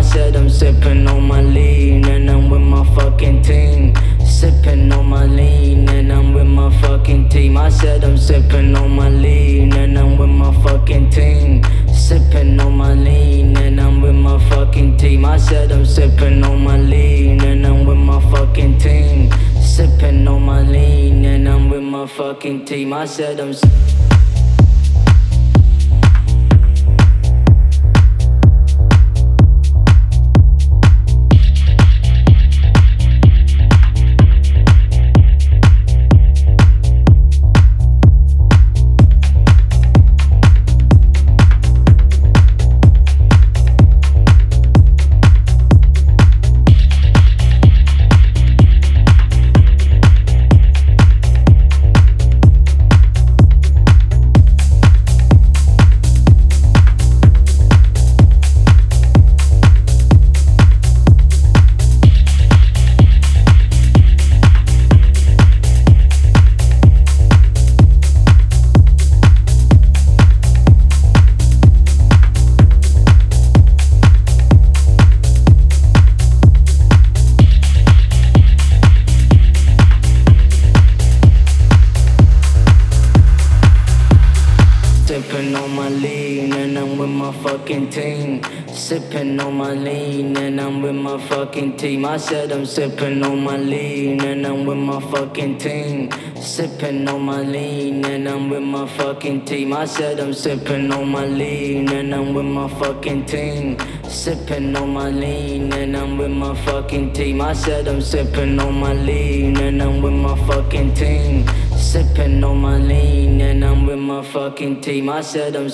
I said I'm sipping on my lean and I'm with my fucking team. Sipping on my lean and I'm with my fucking team. I said I'm sipping on my lean and I'm with my fucking team. Sipping on my lean and I'm with my fucking team. I said I'm sipping on my lean and I'm with my fucking team. Sipping on my lean and I'm with my fucking team. I said I'm. Fucking team. Sipping on my lean and I'm with my fucking team. I said I'm sipping on my lean and I'm with my fucking team. Sipping on my lean and I'm with my fucking team. I said I'm sipping on my lean and I'm with my fucking team. Sipping on my lean and I'm with my fucking team. I said I'm sipping on my lean and I'm with my fucking team. Sipping on my lean and I'm with my fucking team. I said I'm.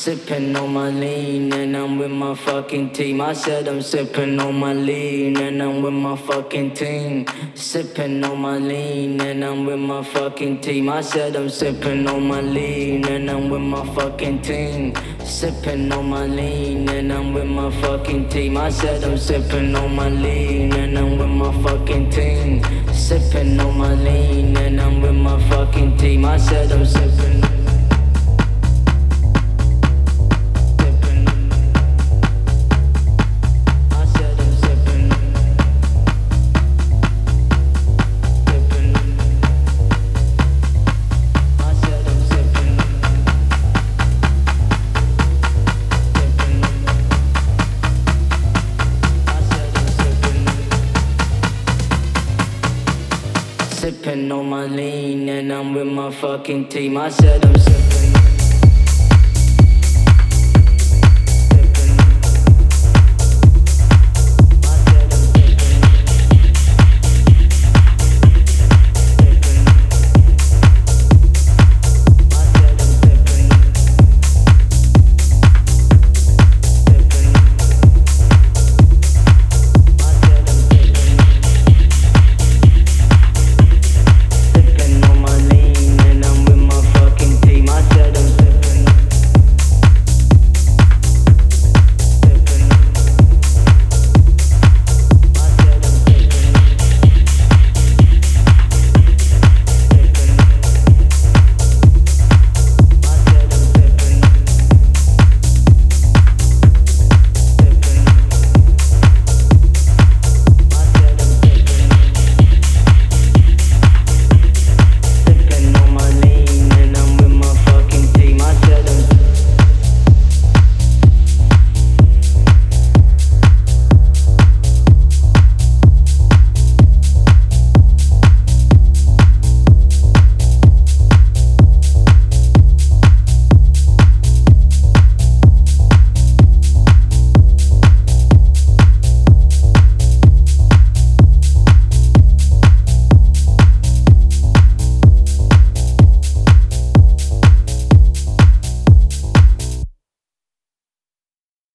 Sipping on my lean and I'm with my fucking team. I said I'm sipping on my lean and I'm with my fucking team. Sipping on my lean and I'm with my fucking team. I said I'm sipping on my lean and I'm with my fucking team. Sipping on my lean and I'm with my fucking team. I said I'm sipping on my lean and I'm with my fucking team. Sipping on my lean and I'm with my fucking team. I said I'm sipping. Sipping on my lean and I'm with my fucking team. I said I'm sipping.